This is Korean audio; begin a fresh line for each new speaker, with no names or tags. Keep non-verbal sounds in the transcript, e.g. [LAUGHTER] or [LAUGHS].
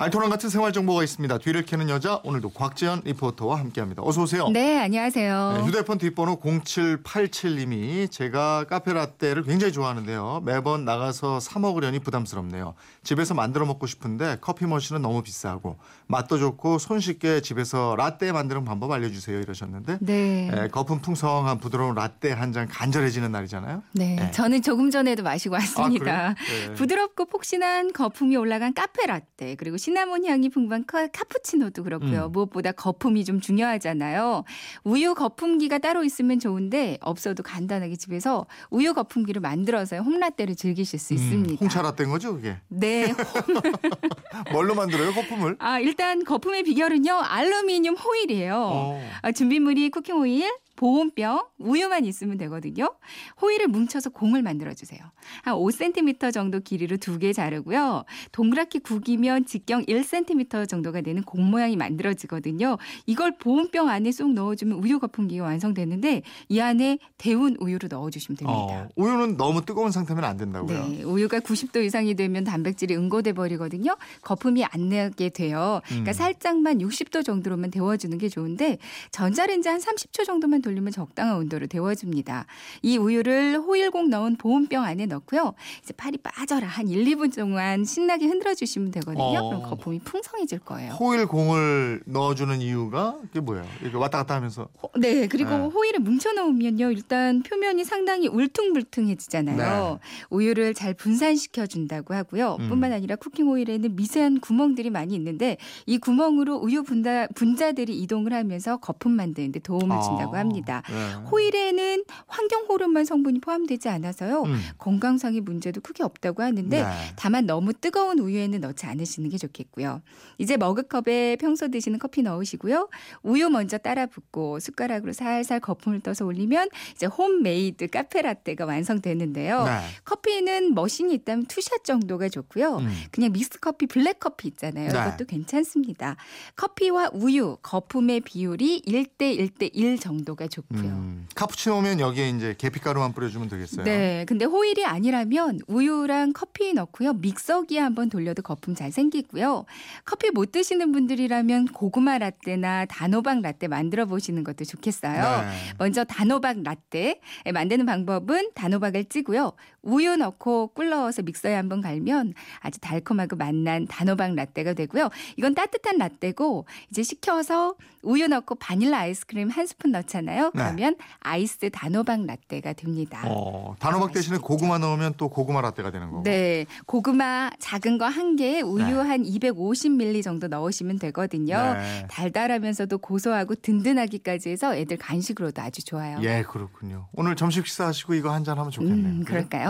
알토란 같은 생활 정보가 있습니다. 뒤를 캐는 여자 오늘도 곽지연 리포터와 함께합니다. 어서 오세요.
네, 안녕하세요.
네, 휴대폰 뒷번호 0787님이 제가 카페라떼를 굉장히 좋아하는데요. 매번 나가서 사 먹으려니 부담스럽네요. 집에서 만들어 먹고 싶은데 커피 머신은 너무 비싸고 맛도 좋고 손쉽게 집에서 라떼 만드는 방법 알려주세요 이러셨는데
네.
네, 거품 풍성한 부드러운 라떼 한 잔 간절해지는 날이잖아요.
네,
네.
저는 조금 전에도 마시고 왔습니다.
아? 네.
부드럽고 폭신한 거품이 올라간 카페 라떼 그리고 시나몬 향이 풍부한 카- 카푸치노도 그렇고요.
음.
무엇보다 거품이 좀 중요하잖아요. 우유 거품기가 따로 있으면 좋은데 없어도 간단하게 집에서 우유 거품기를 만들어서 홈라떼를 즐기실 수 있습니다.
음, 홍차 라떼인 거죠 그게?
네. [LAUGHS]
뭘로 만들어요 거품을?
아, 일단 거품의 비결은요. 알루미늄 호일이에요.
어.
아, 준비물이 쿠킹 오일, 보온병, 우유만 있으면 되거든요. 호일을 뭉쳐서 공을 만들어 주세요. 한 5cm 정도 길이로 두 개 자르고요. 동그랗게 구기면 직경 1cm 정도가 되는 공 모양이 만들어지거든요. 이걸 보온병 안에 쏙 넣어주면 우유 거품기가 완성되는데 이 안에 데운 우유를 넣어주시면 됩니다.
어, 우유는 너무 뜨거운 상태면 안 된다고요?
네, 우유가 90도 이상이 되면 단백질이 응고돼 버리거든요. 거품이 안 나게 돼요. 그러니까
음.
살짝만 60도 정도로만 데워주는 게 좋은데 전자레인지 한 30초 정도만 돌리면 적당한 온도로 데워줍니다. 이 우유를 호일공 넣은 보온병 안에 넣고요. 이제 팔이 빠져라 한 1, 2분 동안 신나게 흔들어 주시면 되거든요.
어.
그럼 거품이 풍성해질 거예요.
호일 공을 넣어주는 이유가 그게 뭐예요? 이렇게 왔다 갔다 하면서
호- 네, 그리고
네.
호일을 뭉쳐 놓으면요. 일단 표면이 상당히 울퉁불퉁해지잖아요. 우유를 잘 분산시켜 준다고 하고요.
네. 음.
뿐만 아니라 쿠킹 오일에는 미세한 구멍들이 많이 있는데 이 구멍으로 우유 분자, 분자들이 이동을 하면서 거품 만드는 데 도움을 준다고
아,
합니다.
네.
호일에는 환경 호르몬 성분이 포함되지 않아서요.
음.
건강상의 문제도 크게 없다고 하는데
네.
다만 너무 뜨거운 우유에는 넣지 않으시는 게 좋겠고요. 이제 머그컵에 평소 드시는 커피 넣으시고요. 우유 먼저 따라 붓고 숟가락으로 살살 거품을 떠서 올리면 이제 홈메이드 카페 라떼가 완성되는데요.
네.
커피는 machine이 있다면 two shot 정도가 좋고요.
음.
그냥 믹스 커피, 블랙 커피 있잖아요.
네.
이것도 괜찮습니다. 커피와 우유, 거품의 비율이 1대 1대 1 정도가 좋고요.
음, 카푸치노면 여기에 이제 계피가루만 뿌려주면 되겠어요.
네. 근데 호일이 아니라면 우유랑 커피 넣고요. 믹서기에 한번 돌려도 거품 잘 생기고요. 커피 못 드시는 분들이라면 고구마 라떼나 단호박 라떼 만들어 보시는 것도 좋겠어요.
네.
먼저 단호박 라떼 만드는 방법은 단호박을 찌고요. 우유 넣고 꿀 넣어서 믹서에 한번 갈면 아주 달콤하고 맛난 단호박 라떼가 되고요. 이건 따뜻한 라떼고 이제 식혀서 우유 넣고 바닐라 아이스크림 한 스푼 넣잖아요.
네.
그러면 아이스 단호박 라떼가 됩니다.
어, 단호박 대신에 고구마 넣으면 또 고구마 라떼가 되는 거고.
네, 고구마 작은 거 한 개에 우유
네.
한 250ml 정도 넣으시면 되거든요.
네.
달달하면서도 고소하고 든든하기까지 해서 애들 간식으로도 아주 좋아요.
예, 그렇군요. 오늘 점심 식사하시고 이거 한 잔 하면 좋겠네요.
음, 그럴까요?